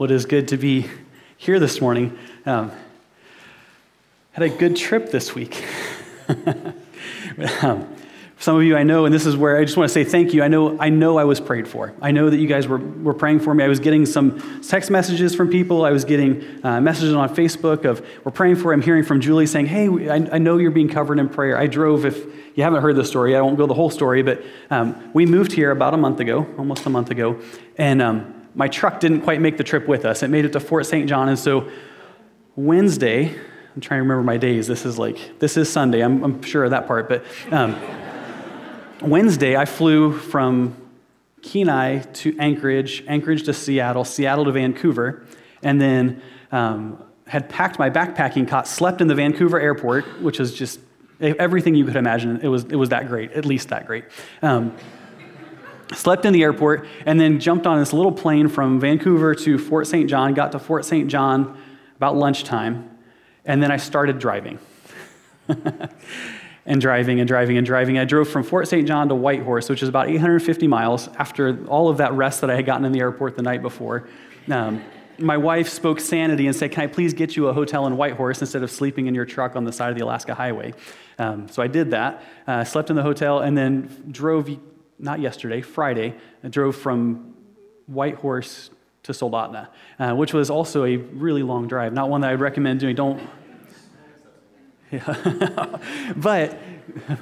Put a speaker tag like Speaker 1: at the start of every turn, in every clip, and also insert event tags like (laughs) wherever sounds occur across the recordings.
Speaker 1: Well, it is good to be here this morning. Um, had a good trip this week. (laughs) um, some of you I know, and this is where I just want to say thank you. I know I know I was prayed for. I know that you guys were, were praying for me. I was getting some text messages from people. I was getting uh, messages on Facebook of we're praying for. I'm hearing from Julie saying, "Hey, I, I, know you're being covered in prayer." I drove. If you haven't heard the story, I won't go the whole story, but um, we moved here about a month ago, almost a month ago, and um, my truck didn't quite make the trip with us. It made it to Fort St. John. And so Wednesday, I'm trying to remember my days. This is like, this is Sunday. I'm, I'm sure of that part. But um, (laughs) Wednesday, I flew from Kenai to Anchorage, Anchorage to Seattle, Seattle to Vancouver, and then um, had packed my backpacking cot, slept in the Vancouver airport, which is just everything you could imagine. It was, it was that great, at least that great. Um, slept in the airport, and then jumped on this little plane from Vancouver to Fort St. John, got to Fort St. John about lunchtime, and then I started driving. (laughs) and driving and driving and driving. I drove from Fort St. John to Whitehorse, which is about 850 miles after all of that rest that I had gotten in the airport the night before. Um, my wife spoke sanity and said, Can I please get you a hotel in Whitehorse instead of sleeping in your truck on the side of the Alaska Highway? Um, so I did that, uh, slept in the hotel, and then drove not yesterday, Friday, I drove from Whitehorse to Soldotna, uh, which was also a really long drive. Not one that I'd recommend doing. Don't. Yeah. (laughs) but,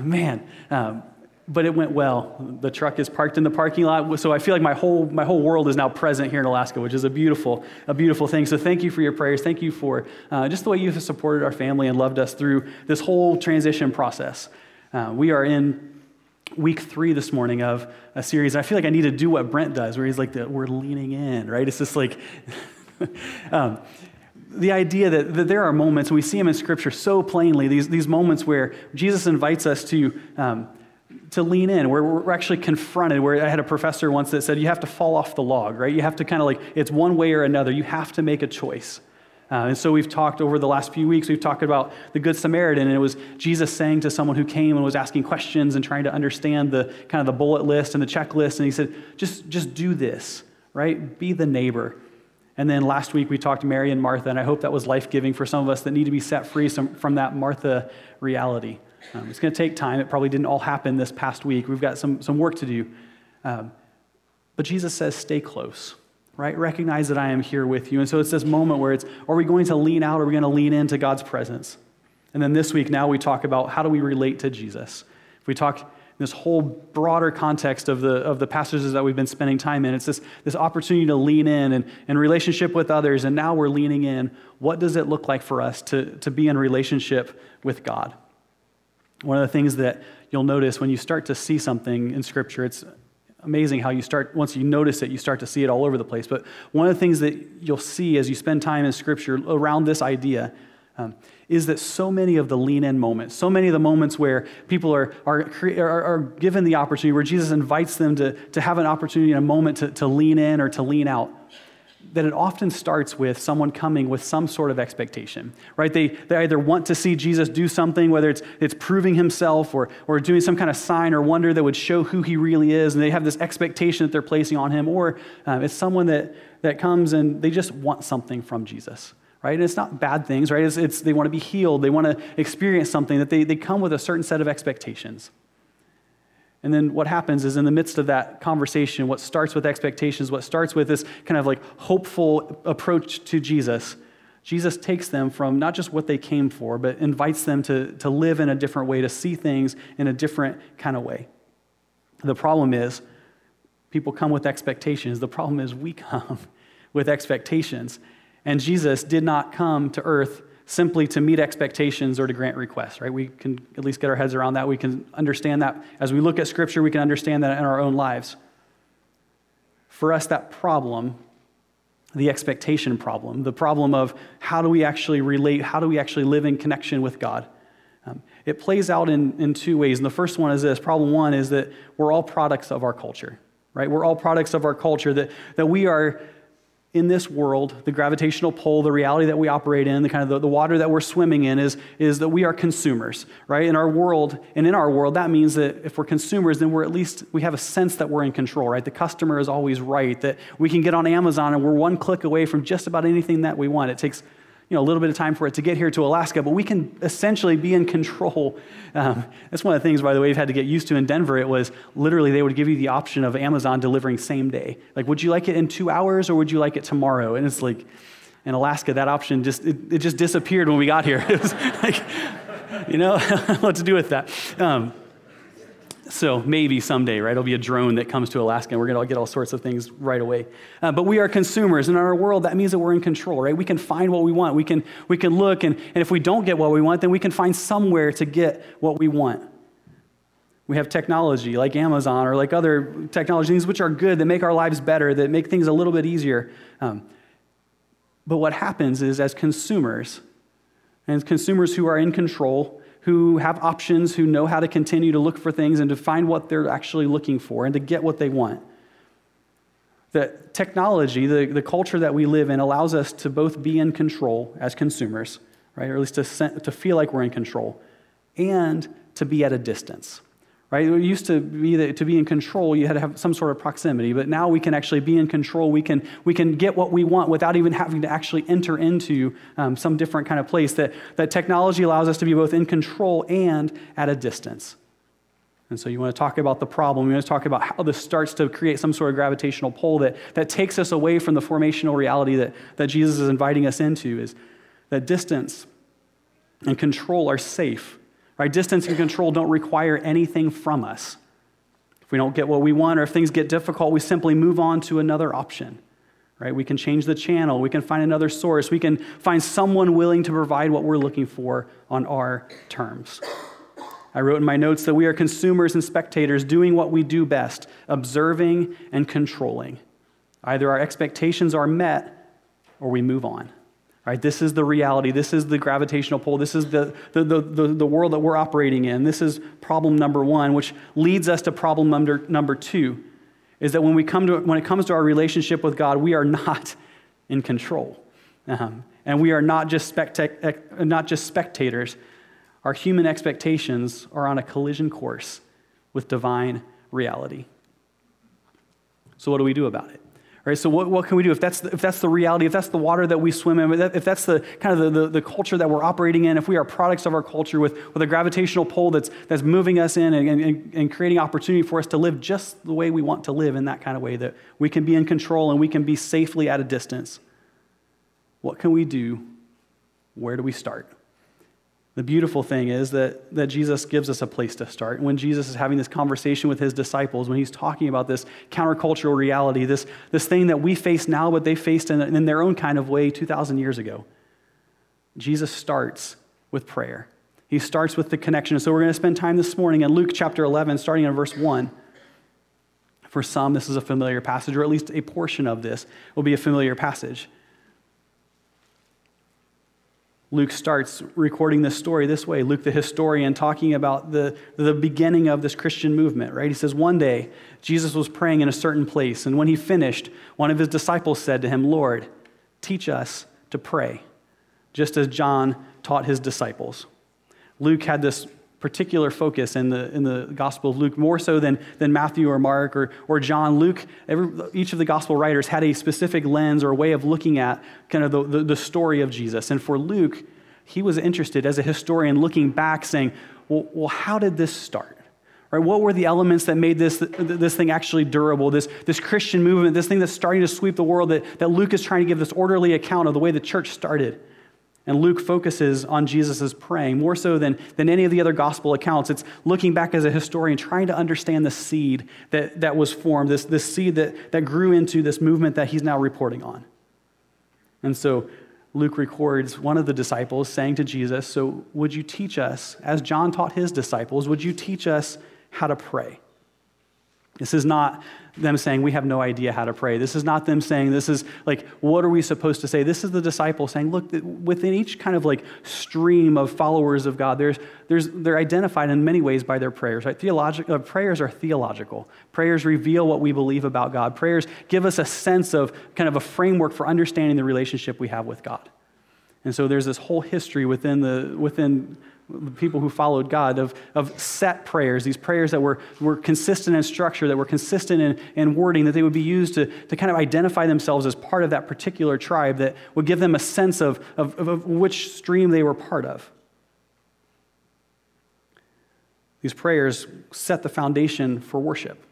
Speaker 1: man, um, but it went well. The truck is parked in the parking lot, so I feel like my whole my whole world is now present here in Alaska, which is a beautiful a beautiful thing. So thank you for your prayers. Thank you for uh, just the way you have supported our family and loved us through this whole transition process. Uh, we are in week three this morning of a series. I feel like I need to do what Brent does, where he's like, the, we're leaning in, right? It's just like, (laughs) um, the idea that, that there are moments, and we see them in Scripture so plainly, these, these moments where Jesus invites us to, um, to lean in, where we're actually confronted. Where I had a professor once that said, you have to fall off the log, right? You have to kind of like, it's one way or another. You have to make a choice. Uh, and so we've talked over the last few weeks, we've talked about the Good Samaritan, and it was Jesus saying to someone who came and was asking questions and trying to understand the kind of the bullet list and the checklist, and he said, just, just do this, right? Be the neighbor. And then last week we talked to Mary and Martha, and I hope that was life giving for some of us that need to be set free from that Martha reality. Um, it's going to take time. It probably didn't all happen this past week. We've got some, some work to do. Um, but Jesus says, stay close right? Recognize that I am here with you. And so it's this moment where it's are we going to lean out are we going to lean into God's presence? And then this week, now we talk about how do we relate to Jesus. If we talk in this whole broader context of the, of the passages that we've been spending time in, it's this, this opportunity to lean in and, and relationship with others. And now we're leaning in. What does it look like for us to, to be in relationship with God? One of the things that you'll notice when you start to see something in Scripture, it's amazing how you start, once you notice it, you start to see it all over the place. But one of the things that you'll see as you spend time in Scripture around this idea um, is that so many of the lean in moments, so many of the moments where people are, are, are, are given the opportunity, where Jesus invites them to, to have an opportunity in a moment to, to lean in or to lean out, that it often starts with someone coming with some sort of expectation, right? They, they either want to see Jesus do something, whether it's, it's proving himself or, or doing some kind of sign or wonder that would show who he really is, and they have this expectation that they're placing on him, or um, it's someone that, that comes and they just want something from Jesus, right? And it's not bad things, right? It's, it's they want to be healed, they want to experience something, that they, they come with a certain set of expectations. And then what happens is in the midst of that conversation, what starts with expectations, what starts with this kind of like hopeful approach to Jesus, Jesus takes them from not just what they came for, but invites them to, to live in a different way, to see things in a different kind of way. The problem is, people come with expectations. The problem is, we (laughs) come with expectations. And Jesus did not come to earth simply to meet expectations or to grant requests, right? We can at least get our heads around that. We can understand that. As we look at Scripture, we can understand that in our own lives. For us, that problem, the expectation problem, the problem of how do we actually relate, how do we actually live in connection with God, um, it plays out in, in two ways. And the first one is this problem one is that we're all products of our culture, right? We're all products of our culture, that, that we are in this world, the gravitational pull, the reality that we operate in, the kind of the, the, water that we're swimming in is, is that we are consumers, right? In our world, and in our world, that means that if we're consumers, then we're at least, we have a sense that we're in control, right? The customer is always right, that we can get on Amazon and we're one click away from just about anything that we want. It takes you know, a little bit of time for it to get here to Alaska, but we can essentially be in control. (laughs) Um, that's one of the things, by the way, we've had to get used to in Denver. It was literally they would give you the option of Amazon delivering same day. Like, would you like it in two hours or would you like it tomorrow? And it's like, in Alaska, that option just, it, it just disappeared when we got here. (laughs) It was like, you know, (laughs) what to do with that. Um, so maybe someday, right? It'll be a drone that comes to Alaska and we're going to get all sorts of things right away. Uh, but we are consumers. In our world, that means that we're in control, right? We can find what we want. We can, we can look, and, and if we don't get what we want, then we can find somewhere to get what we want. We have technology like Amazon or like other technology, things which are good, that make our lives better, that make things a little bit easier. Um, but what happens is, as consumers, and consumers who are in control, who have options, who know how to continue to look for things and to find what they're actually looking for and to get what they want. That technology, the, the culture that we live in, allows us to both be in control as consumers, right? Or at least to, to feel like we're in control, and to be at a distance right? It used to be that to be in control, you had to have some sort of proximity, but now we can actually be in control. We can, we can get what we want without even having to actually enter into um, some different kind of place. That, that technology allows us to be both in control and at a distance. And so you want to talk about the problem. You want to talk about how this starts to create some sort of gravitational pull that, that takes us away from the formational reality that, that Jesus is inviting us into is that distance and control are safe Right? Distance and control don't require anything from us. If we don't get what we want or if things get difficult, we simply move on to another option. Right? We can change the channel, we can find another source, we can find someone willing to provide what we're looking for on our terms. I wrote in my notes that we are consumers and spectators doing what we do best, observing and controlling. Either our expectations are met or we move on. Right? This is the reality. This is the gravitational pull. This is the, the, the, the, world that we're operating in. This is problem number one, which leads us to problem number, number two, is that when, we come to, when it comes to our relationship with God, we are not (laughs) in control. Um, and we are not just, specta- not just spectators. Our human expectations are on a collision course with divine reality. So, what do we do about it? Right, so what, what can we do if that's, the, if that's the reality, if that's the water that we swim in, if that's the kind of the, the, the, culture that we're operating in, if we are products of our culture with, with a gravitational pull that's, that's moving us in and, and, and creating opportunity for us to live just the way we want to live in that kind of way, that we can be in control and we can be safely at a distance, what can we do? Where do we start? The beautiful thing is that, that Jesus gives us a place to start. When Jesus is having this conversation with his disciples, when he's talking about this countercultural reality, this, this thing that we face now, but they faced in, in their own kind of way 2,000 years ago, Jesus starts with prayer. He starts with the connection. So we're going to spend time this morning in Luke chapter 11, starting in verse 1. For some, this is a familiar passage, or at least a portion of this will be a familiar passage. Luke starts recording this story this way. Luke, the historian, talking about the, the beginning of this Christian movement, right? He says, One day, Jesus was praying in a certain place, and when he finished, one of his disciples said to him, Lord, teach us to pray, just as John taught his disciples. Luke had this particular focus in the, in the Gospel of Luke, more so than, than Matthew or Mark or, or John. Luke, every, each of the Gospel writers had a specific lens or a way of looking at kind of the, the, the story of Jesus. And for Luke, he was interested as a historian looking back, saying, well, well how did this start? Right, what were the elements that made this, this thing actually durable, this, this Christian movement, this thing that's starting to sweep the world, that, that Luke is trying to give this orderly account of the way the church started? And Luke focuses on Jesus' praying more so than, than any of the other gospel accounts. It's looking back as a historian, trying to understand the seed that, that was formed, this, this seed that, that grew into this movement that he's now reporting on. And so Luke records one of the disciples saying to Jesus, So would you teach us, as John taught his disciples, would you teach us how to pray? This is not them saying, We have no idea how to pray. This is not them saying, This is like, what are we supposed to say? This is the disciple saying, Look, within each kind of like stream of followers of God, there's, there's, they're identified in many ways by their prayers. Right? Theological, uh, prayers are theological. Prayers reveal what we believe about God. Prayers give us a sense of kind of a framework for understanding the relationship we have with God. And so there's this whole history within, the, within people who followed God of, of set prayers, these prayers that were, were consistent in structure, that were consistent in, in wording, that they would be used to, to kind of identify themselves as part of that particular tribe, that would give them a sense of, of, of which stream they were part of. These prayers set the foundation for worship.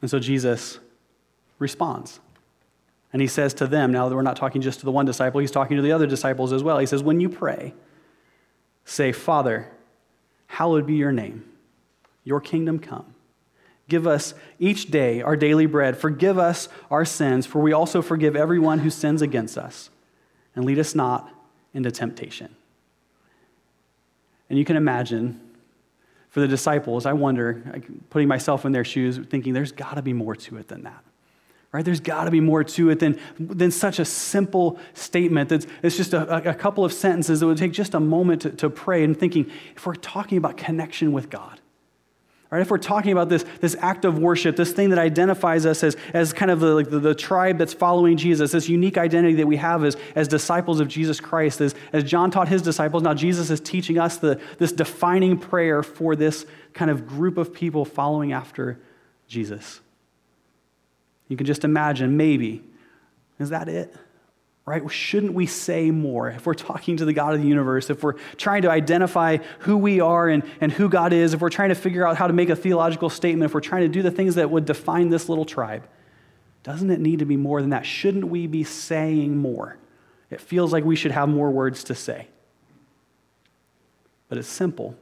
Speaker 1: And so Jesus responds. And he says to them, now that we're not talking just to the one disciple, he's talking to the other disciples as well. He says, When you pray, say, Father, hallowed be your name, your kingdom come. Give us each day our daily bread. Forgive us our sins, for we also forgive everyone who sins against us. And lead us not into temptation. And you can imagine for the disciples, I wonder, putting myself in their shoes, thinking there's got to be more to it than that right? There's got to be more to it than, than such a simple statement. That's, it's just a, a couple of sentences that would take just a moment to, to pray and thinking, if we're talking about connection with God, right? If we're talking about this, this act of worship, this thing that identifies us as, as kind of the, like the, the tribe that's following Jesus, this unique identity that we have as, as disciples of Jesus Christ, as, as John taught his disciples, now Jesus is teaching us the, this defining prayer for this kind of group of people following after Jesus. You can just imagine, maybe. Is that it? Right? Shouldn't we say more? If we're talking to the God of the universe, if we're trying to identify who we are and, and who God is, if we're trying to figure out how to make a theological statement, if we're trying to do the things that would define this little tribe, doesn't it need to be more than that? Shouldn't we be saying more? It feels like we should have more words to say. But it's simple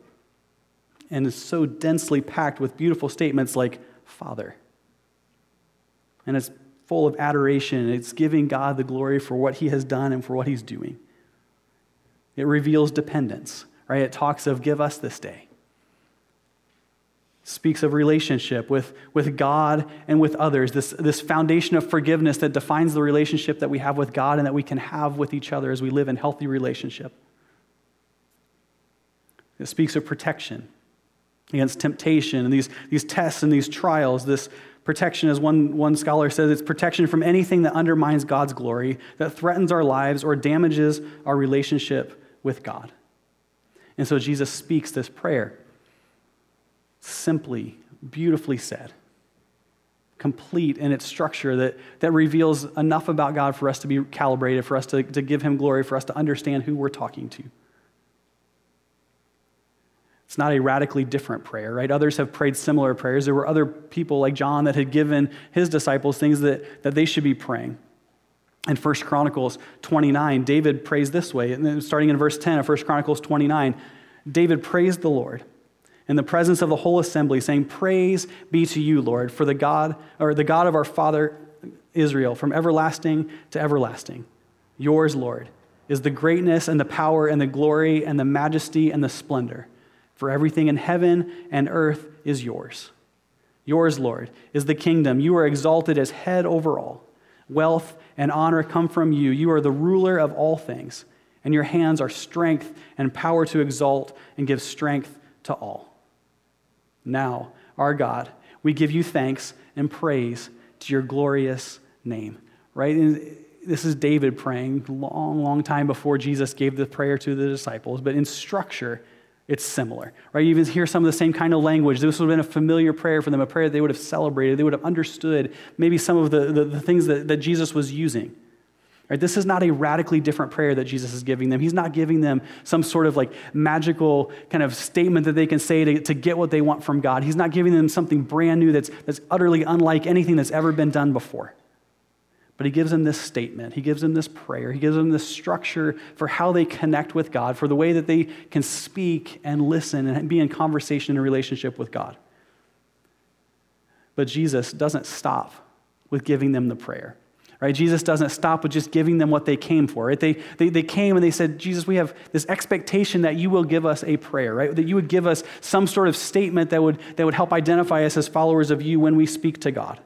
Speaker 1: and it's so densely packed with beautiful statements like Father and it's full of adoration. It's giving God the glory for what he has done and for what he's doing. It reveals dependence, right? It talks of give us this day. Speaks of relationship with, with God and with others, this, this foundation of forgiveness that defines the relationship that we have with God and that we can have with each other as we live in healthy relationship. It speaks of protection against temptation and these, these tests and these trials, this, Protection, as one, one scholar says, it's protection from anything that undermines God's glory, that threatens our lives, or damages our relationship with God. And so Jesus speaks this prayer. Simply, beautifully said, complete in its structure that, that reveals enough about God for us to be calibrated, for us to, to give Him glory, for us to understand who we're talking to. It's not a radically different prayer, right? Others have prayed similar prayers. There were other people like John that had given his disciples things that, that they should be praying. In 1 Chronicles 29, David prays this way. And then starting in verse 10 of 1 Chronicles 29, David praised the Lord in the presence of the whole assembly, saying, Praise be to you, Lord, for the God, or the God of our father Israel, from everlasting to everlasting. Yours, Lord, is the greatness and the power and the glory and the majesty and the splendor. For everything in heaven and earth is yours. Yours, Lord, is the kingdom. You are exalted as head over all. Wealth and honor come from you. You are the ruler of all things, and your hands are strength and power to exalt and give strength to all. Now, our God, we give you thanks and praise to your glorious name. Right? This is David praying long, long time before Jesus gave the prayer to the disciples, but in structure, it's similar, right? You even hear some of the same kind of language. This would have been a familiar prayer for them, a prayer they would have celebrated. They would have understood maybe some of the, the, the things that, that Jesus was using. Right? This is not a radically different prayer that Jesus is giving them. He's not giving them some sort of like magical kind of statement that they can say to, to get what they want from God. He's not giving them something brand new that's, that's utterly unlike anything that's ever been done before. But he gives them this statement. He gives them this prayer. He gives them this structure for how they connect with God, for the way that they can speak and listen and be in conversation and relationship with God. But Jesus doesn't stop with giving them the prayer. right? Jesus doesn't stop with just giving them what they came for, right? They, they, they came and they said, Jesus, we have this expectation that you will give us a prayer, right? That you would give us some sort of statement that would, that would help identify us as followers of you when we speak to God.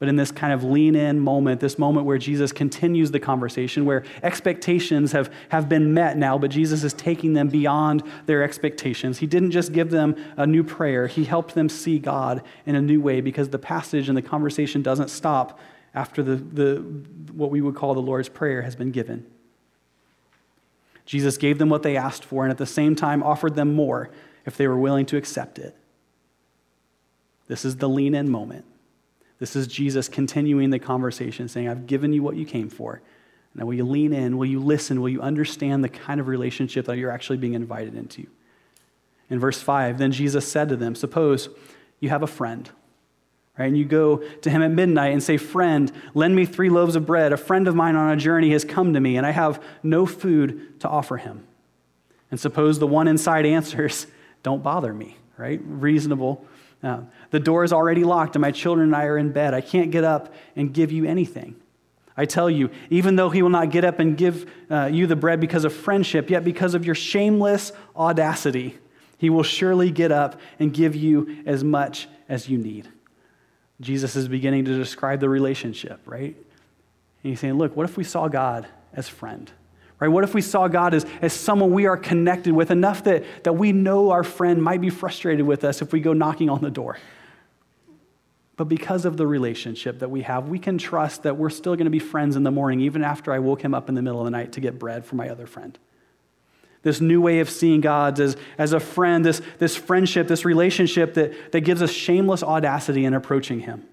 Speaker 1: But in this kind of lean in moment, this moment where Jesus continues the conversation, where expectations have, have been met now, but Jesus is taking them beyond their expectations. He didn't just give them a new prayer, He helped them see God in a new way because the passage and the conversation doesn't stop after the, the, what we would call the Lord's Prayer has been given. Jesus gave them what they asked for and at the same time offered them more if they were willing to accept it. This is the lean in moment. This is Jesus continuing the conversation, saying, I've given you what you came for. Now, will you lean in? Will you listen? Will you understand the kind of relationship that you're actually being invited into? In verse 5, then Jesus said to them, Suppose you have a friend Right? And you go to him at midnight and say, Friend, lend me three loaves of bread. A friend of mine on a journey has come to me, and I have no food to offer him. And suppose the one inside answers, Don't bother me, right? Reasonable. Uh, the door is already locked, and my children and I are in bed. I can't get up and give you anything. I tell you, even though he will not get up and give uh, you the bread because of friendship, yet because of your shameless audacity, he will surely get up and give you as much as you need. Jesus is beginning to describe the relationship, right? And he's saying, look, what if we saw God as friend? Right? What if we saw God as, as someone we are connected with enough that, that we know our friend might be frustrated with us if we go knocking on the door? But because of the relationship that we have, we can trust that we're still going to be friends in the morning, even after I woke him up in the middle of the night to get bread for my other friend this new way of seeing God as, as a friend, this, this friendship, this relationship that, that gives us shameless audacity in approaching Him.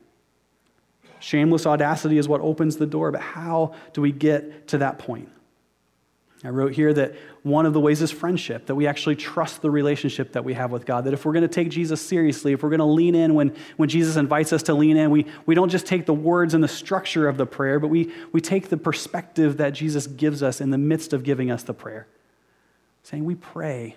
Speaker 1: Shameless audacity is what opens the door, but how do we get to that point? I wrote here that one of the ways is friendship, that we actually trust the relationship that we have with God. That if we're going to take Jesus seriously, if we're going to lean in when, when Jesus invites us to lean in, we, we don't just take the words and the structure of the prayer, but we, we take the perspective that Jesus gives us in the midst of giving us the prayer saying we pray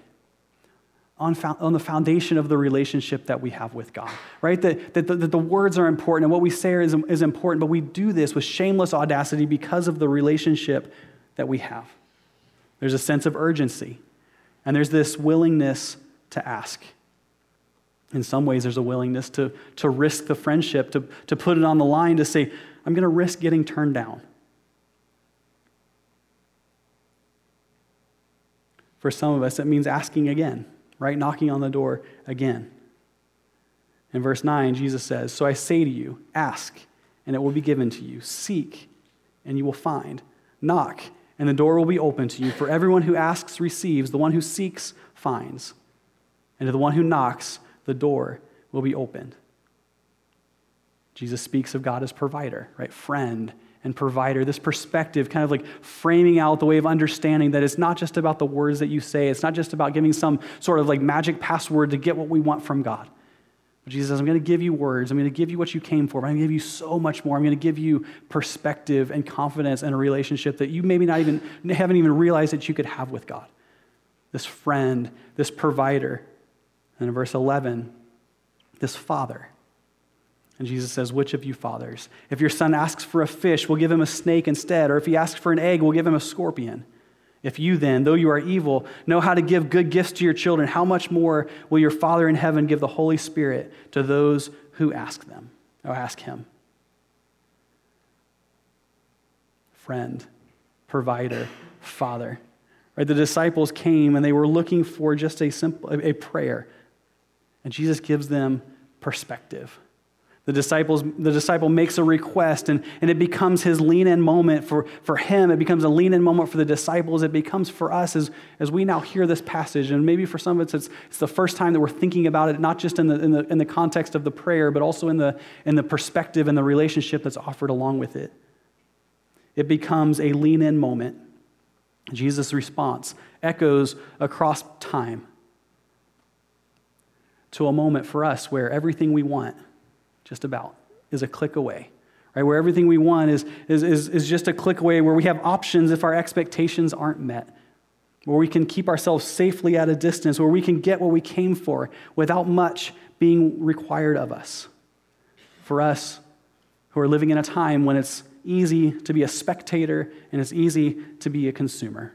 Speaker 1: on, on the foundation of the relationship that we have with God, right? That, that, that the words are important and what we say is, is important, but we do this with shameless audacity because of the relationship that we have. There's a sense of urgency, and there's this willingness to ask. In some ways, there's a willingness to, to risk the friendship, to, to put it on the line, to say, I'm going to risk getting turned down. For some of us, it means asking again, right? Knocking on the door again. In verse 9, Jesus says, So I say to you, ask, and it will be given to you. Seek, and you will find. Knock, and the door will be open to you. For everyone who asks receives, the one who seeks finds. And to the one who knocks, the door will be opened. Jesus speaks of God as provider, right? Friend and provider, this perspective, kind of like framing out the way of understanding that it's not just about the words that you say, it's not just about giving some sort of like magic password to get what we want from God. Jesus says, I'm going to give you words. I'm going to give you what you came for. I'm going to give you so much more. I'm going to give you perspective and confidence and a relationship that you maybe not even haven't even realized that you could have with God. This friend, this provider. And in verse 11, this father. And Jesus says, Which of you fathers? If your son asks for a fish, we'll give him a snake instead. Or if he asks for an egg, we'll give him a scorpion. If you then, though you are evil, know how to give good gifts to your children, how much more will your Father in heaven give the Holy Spirit to those who ask them or ask him? Friend, provider, father. Right? The disciples came and they were looking for just a simple a prayer. And Jesus gives them perspective. The, disciples, the disciple makes a request, and, and it becomes his lean in moment for, for him. It becomes a lean in moment for the disciples. It becomes for us as, as we now hear this passage. And maybe for some of us, it's, it's the first time that we're thinking about it, not just in the, in the, in the context of the prayer, but also in the, in the perspective and the relationship that's offered along with it. It becomes a lean in moment. Jesus' response echoes across time to a moment for us where everything we want just about, is a click away. Right, where everything we want is, is, is, is just a click away, where we have options if our expectations aren't met, where we can keep ourselves safely at a distance, where we can get what we came for without much being required of us. For us who are living in a time when it's easy to be a spectator and it's easy to be a consumer.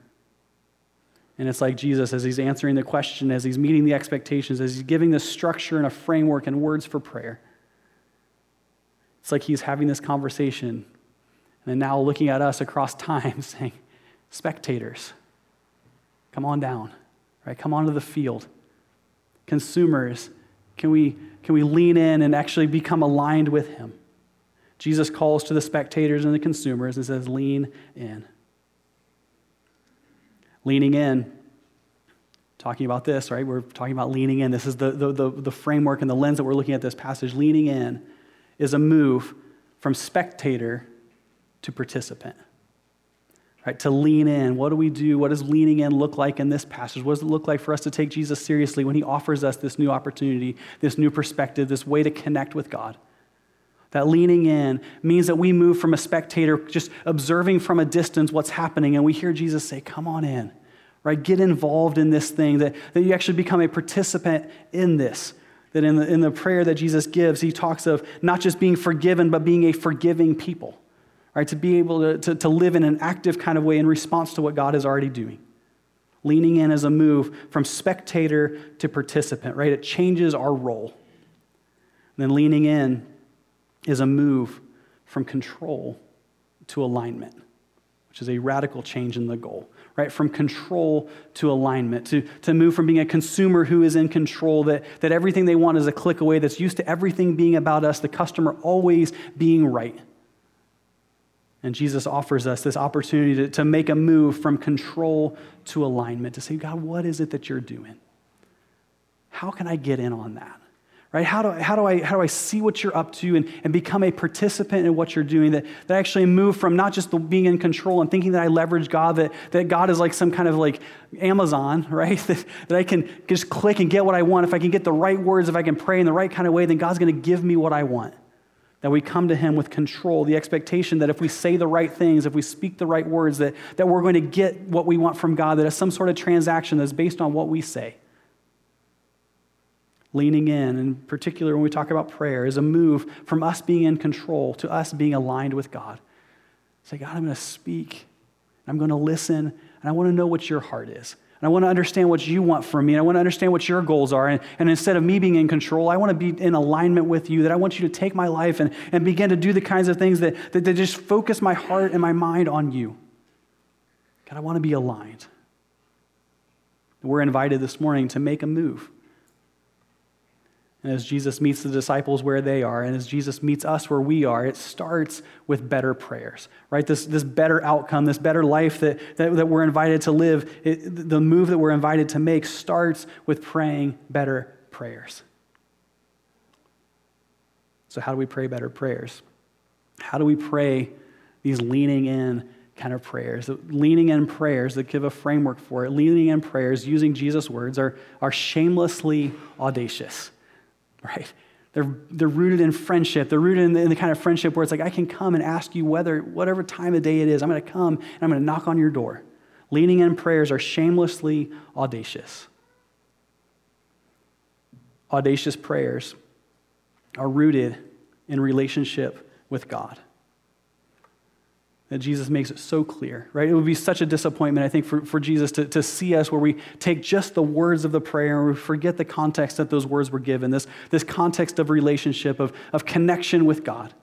Speaker 1: And it's like Jesus, as he's answering the question, as he's meeting the expectations, as he's giving the structure and a framework and words for prayer. It's like he's having this conversation and now looking at us across time (laughs) saying, spectators, come on down, right? Come onto the field. Consumers, can we, can we lean in and actually become aligned with him? Jesus calls to the spectators and the consumers and says, lean in. Leaning in, talking about this, right? We're talking about leaning in. This is the, the, the, the framework and the lens that we're looking at this passage. Leaning in is a move from spectator to participant. Right, to lean in. What do we do? What does leaning in look like in this passage? What does it look like for us to take Jesus seriously when he offers us this new opportunity, this new perspective, this way to connect with God? That leaning in means that we move from a spectator just observing from a distance what's happening, and we hear Jesus say, Come on in, right? Get involved in this thing, that, that you actually become a participant in this. That in the, in the prayer that Jesus gives, he talks of not just being forgiven, but being a forgiving people, right? To be able to, to, to live in an active kind of way in response to what God is already doing. Leaning in as a move from spectator to participant, right? It changes our role. And then leaning in is a move from control to alignment, which is a radical change in the goal, right? From control to alignment, to, to move from being a consumer who is in control, that, that everything they want is a click away, that's used to everything being about us, the customer always being right. And Jesus offers us this opportunity to, to make a move from control to alignment, to say, God, what is it that you're doing? How can I get in on that? Right? How do, how do, I, how do I see what you're up to and, and become a participant in what you're doing? That, that actually move from not just being in control and thinking that I leverage God, that, that God is like some kind of like Amazon, (laughs) right? That, that I can just click and get what I want. If I can get the right words, if I can pray in the right kind of way, then God's going to give me what I want. That we come to Him with control, the expectation that if we say the right things, if we speak the right words, that, that we're going to get what we want from God, that it's some sort of transaction that's based on what we say leaning in, in particular when we talk about prayer, is a move from us being in control to us being aligned with God. Say, God, I'm going to speak, and I'm going to listen, and I want to know what your heart is. And I want to understand what you want from me. And I want to understand what your goals are. And, and instead of me being in control, I want to be in alignment with you, that I want you to take my life and, and begin to do the kinds of things that, that, that just focus my heart and my mind on you. God, I want to be aligned. We're invited this morning to make a move and as Jesus meets the disciples where they are, and as Jesus meets us where we are, it starts with better prayers, right? This, this better outcome, this better life that, that, that we're invited to live, it, the move that we're invited to make starts with praying better prayers. So, how do we pray better prayers? How do we pray these leaning in kind of prayers? Leaning in prayers that give a framework for it, leaning in prayers using Jesus' words are, are shamelessly audacious right? They're, they're rooted in friendship. They're rooted in the, in the, kind of friendship where it's like, I can come and ask you whether, whatever time of day it is, I'm going to come and I'm going to knock on your door. Leaning in prayers are shamelessly audacious. Audacious prayers are rooted in relationship with God that Jesus makes it so clear, right? It would be such a disappointment, I think, for, for Jesus to, to see us where we take just the words of the prayer and we forget the context that those words were given, this, this context of relationship, of, of connection with God.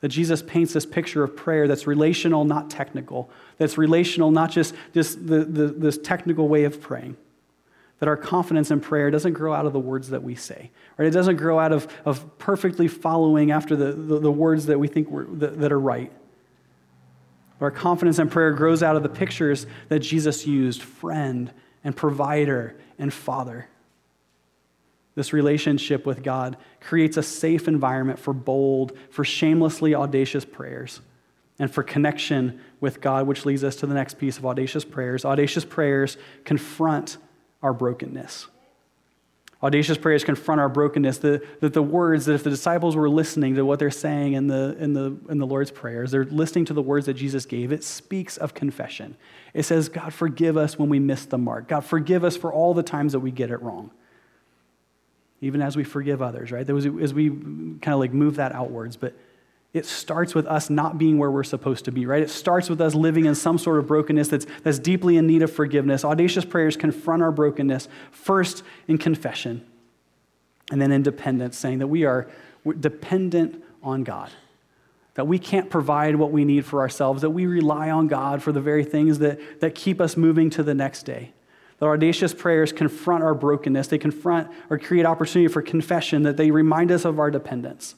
Speaker 1: That Jesus paints this picture of prayer that's relational, not technical, that's relational, not just this, the, the, this technical way of praying. That our confidence in prayer doesn't grow out of the words that we say, right? It doesn't grow out of, of perfectly following after the, the, the words that we think that, that are right our confidence in prayer grows out of the pictures that Jesus used friend and provider and father. This relationship with God creates a safe environment for bold, for shamelessly audacious prayers and for connection with God, which leads us to the next piece of audacious prayers. Audacious prayers confront our brokenness. Audacious prayers confront our brokenness. The, the, the words that if the disciples were listening to what they're saying in the, in, the, in the Lord's prayers, they're listening to the words that Jesus gave, it speaks of confession. It says, God, forgive us when we miss the mark. God, forgive us for all the times that we get it wrong. even as we forgive others, right? As we kind of like move that outwards. But it starts with us not being where we're supposed to be, right? It starts with us living in some sort of brokenness that's, that's deeply in need of forgiveness. Audacious prayers confront our brokenness first in confession and then in dependence, saying that we are dependent on God, that we can't provide what we need for ourselves, that we rely on God for the very things that, that keep us moving to the next day. That audacious prayers confront our brokenness, they confront or create opportunity for confession, that they remind us of our dependence.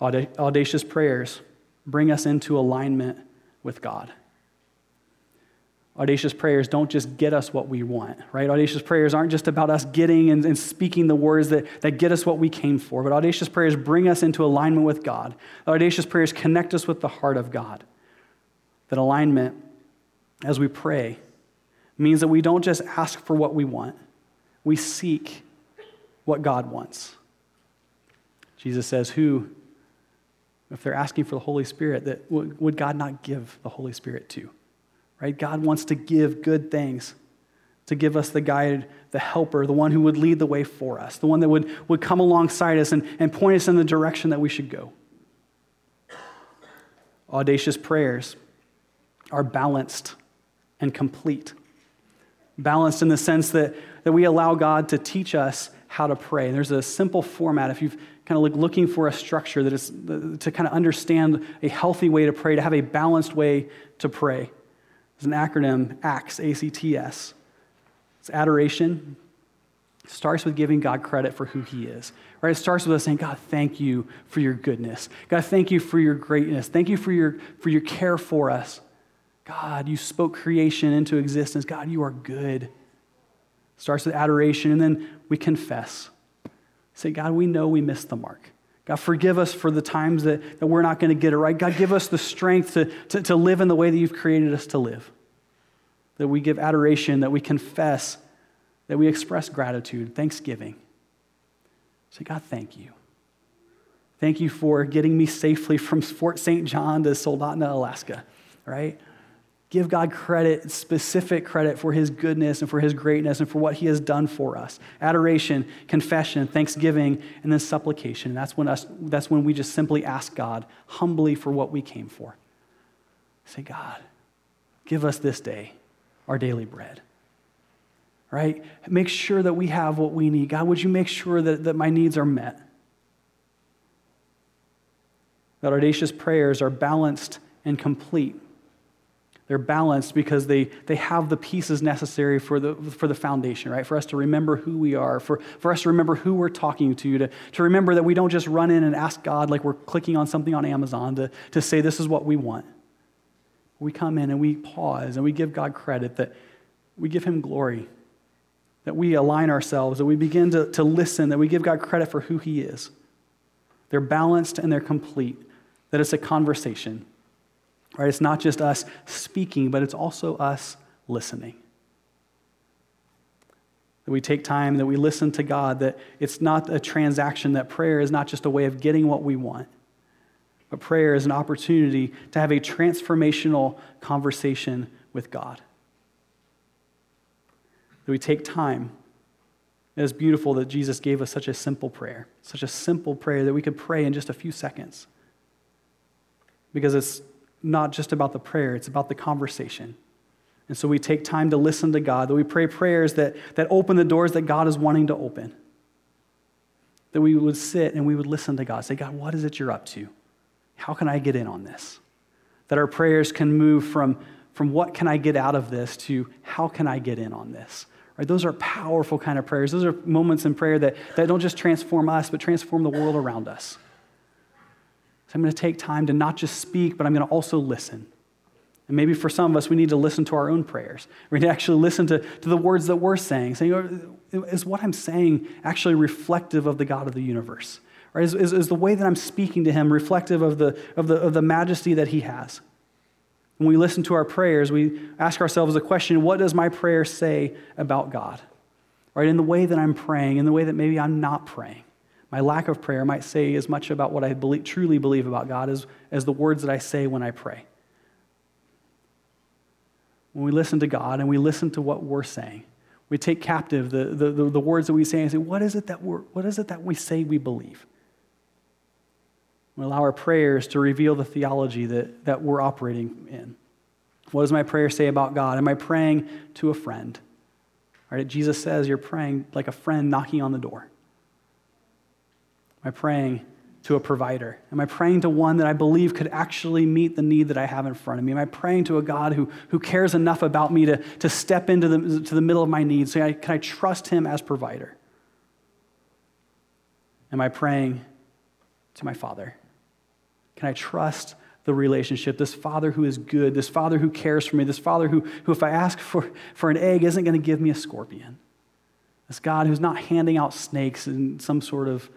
Speaker 1: Audacious prayers bring us into alignment with God. Audacious prayers don't just get us what we want, right? Audacious prayers aren't just about us getting and, and, speaking the words that, that get us what we came for, but audacious prayers bring us into alignment with God. Audacious prayers connect us with the heart of God. That alignment, as we pray, means that we don't just ask for what we want, we seek what God wants. Jesus says, Who if they're asking for the Holy Spirit, that would God not give the Holy Spirit to? Right? God wants to give good things, to give us the guide, the helper, the one who would lead the way for us, the one that would, would come alongside us and, and point us in the direction that we should go. Audacious prayers are balanced and complete. Balanced in the sense that, that we allow God to teach us how to pray. There's a simple format. If you've kind of like looking for a structure that is to kind of understand a healthy way to pray, to have a balanced way to pray. It's an acronym, ACTS, A-C-T-S. It's adoration. It starts with giving God credit for who he is. Right? It starts with us saying, God, thank you for your goodness. God, thank you for your greatness. Thank you for your, for your care for us. God, you spoke creation into existence. God, you are good. Starts with adoration, and then we confess. Say, God, we know we missed the mark. God, forgive us for the times that, that we're not going to get it right. God, give us the strength to, to, to live in the way that you've created us to live. That we give adoration, that we confess, that we express gratitude, thanksgiving. Say, God, thank you. Thank you for getting me safely from Fort St. John to Soldotna, Alaska, right? Give God credit, specific credit for his goodness and for his greatness and for what he has done for us. Adoration, confession, thanksgiving, and then supplication. And that's when, us, that's when we just simply ask God humbly for what we came for. Say, God, give us this day our daily bread. Right? Make sure that we have what we need. God, would you make sure that, that my needs are met? That audacious prayers are balanced and complete they're balanced because they, they have the pieces necessary for the, for the foundation, right? For us to remember who we are, for, for us to remember who we're talking to, to, to remember that we don't just run in and ask God like we're clicking on something on Amazon to, to say this is what we want. We come in and we pause and we give God credit that we give Him glory, that we align ourselves, that we begin to, to listen, that we give God credit for who He is. They're balanced and they're complete, that it's a conversation Right? It's not just us speaking, but it's also us listening. That we take time, that we listen to God, that it's not a transaction, that prayer is not just a way of getting what we want, but prayer is an opportunity to have a transformational conversation with God. That we take time. It is beautiful that Jesus gave us such a simple prayer, such a simple prayer that we could pray in just a few seconds. Because it's not just about the prayer, it's about the conversation. And so we take time to listen to God, that we pray prayers that, that open the doors that God is wanting to open. That we would sit and we would listen to God, say, God, what is it you're up to? How can I get in on this? That our prayers can move from, from what can I get out of this to how can I get in on this? Right? Those are powerful kind of prayers. Those are moments in prayer that, that don't just transform us, but transform the world around us. I'm going to take time to not just speak, but I'm going to also listen. And maybe for some of us, we need to listen to our own prayers. We need to actually listen to, to the words that we're saying. Saying, is what I'm saying actually reflective of the God of the universe? Right? is, is, is the way that I'm speaking to him reflective of the, of, the, of the majesty that he has? When we listen to our prayers, we ask ourselves the question what does my prayer say about God? Right? In the way that I'm praying, in the way that maybe I'm not praying. My lack of prayer might say as much about what I believe, truly believe about God as, as the words that I say when I pray. When we listen to God and we listen to what we're saying, we take captive the, the, the, the words that we say and say, what is, it that we're, what is it that we say we believe? We allow our prayers to reveal the theology that, that we're operating in. What does my prayer say about God? Am I praying to a friend? Right? Jesus says you're praying like a friend knocking on the door. Am I praying to a provider? Am I praying to one that I believe could actually meet the need that I have in front of me? Am I praying to a God who, who cares enough about me to, to step into the, to the middle of my needs? So can I trust him as provider? Am I praying to my Father? Can I trust the relationship? This Father who is good, this Father who cares for me, this Father who, who if I ask for, for an egg, isn't going to give me a scorpion. This God who's not handing out snakes in some sort of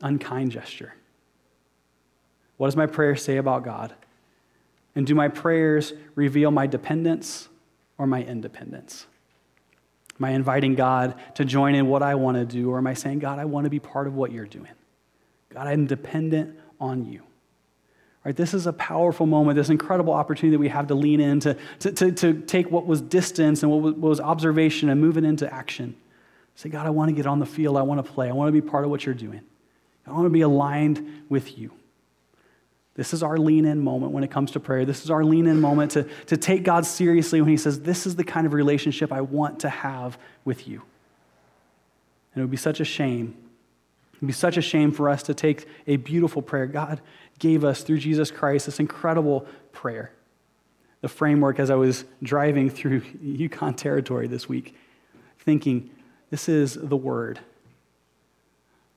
Speaker 1: unkind gesture. What does my prayer say about God? And do my prayers reveal my dependence or my independence? Am I inviting God to join in what I want to do, or am I saying, God, I want to be part of what you're doing? God, I'm dependent on you. Right, this is a powerful moment, this incredible opportunity that we have to lean in, to, to, to, to take what was distance and what was, what was observation and move it into action. Say, God, I want to get on the field. I want to play. I want to be part of what you're doing. I want to be aligned with you. This is our lean in moment when it comes to prayer. This is our lean in moment to, to take God seriously when He says, This is the kind of relationship I want to have with you. And it would be such a shame It'd be such a shame for us to take a beautiful prayer God gave us through Jesus Christ, this incredible prayer. The framework as I was driving through (laughs) Yukon territory this week, thinking, this is the Word.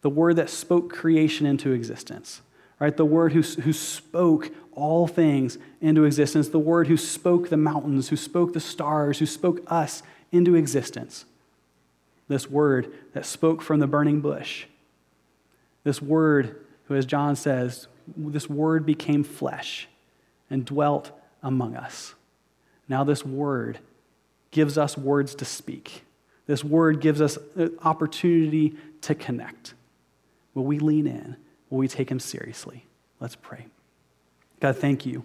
Speaker 1: The Word that spoke creation into existence, right? The Word who, who spoke all things into existence. The Word who spoke the mountains, who spoke the stars, who spoke us into existence. This Word that spoke from the burning bush this word, who, as John says, this word became flesh and dwelt among us. Now, this word gives us words to speak. This word gives us opportunity to connect. Will we lean in? Will we take him seriously? Let's pray. God, thank you.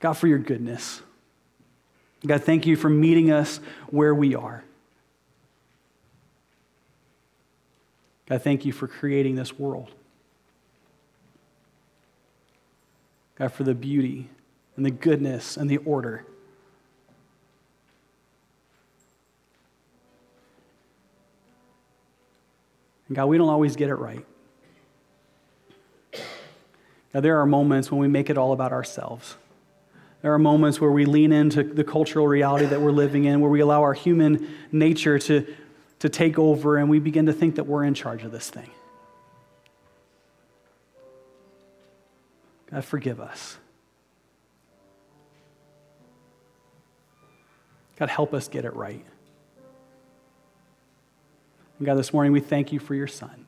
Speaker 1: God, for your goodness. God, thank you for meeting us where we are. God, thank you for creating this world. God, for the beauty and the goodness and the order. And God, we don't always get it right. God, there are moments when we make it all about ourselves. There are moments where we lean into the cultural reality that we're living in, where we allow our human nature to to take over and we begin to think that we're in charge of this thing. God, forgive us. God, help us get it right. And God, this morning we thank you for your son.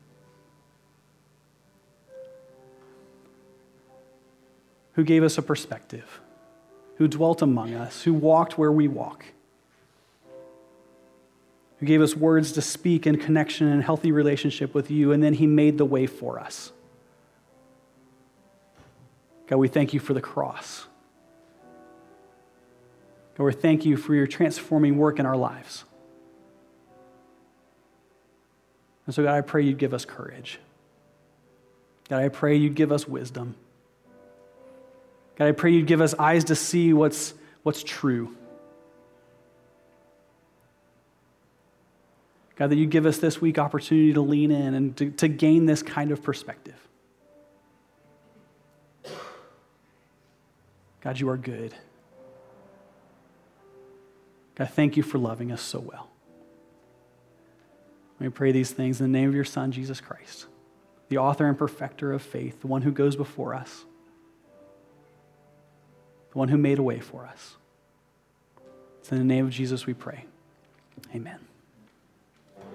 Speaker 1: Who gave us a perspective, who dwelt among us, who walked where we walk who gave us words to speak in connection and healthy relationship with you, and then he made the way for us. God, we thank you for the cross. God, we thank you for your transforming work in our lives. And so, God, I pray you'd give us courage. God, I pray you'd give us wisdom. God, I pray you'd give us eyes to see what's, what's true. God, that you give us this week opportunity to lean in and to, to gain this kind of perspective. God, you are good. God, thank you for loving us so well. We pray these things in the name of your Son, Jesus Christ, the author and perfecter of faith, the one who goes before us, the one who made a way for us. It's in the name of Jesus we pray. Amen.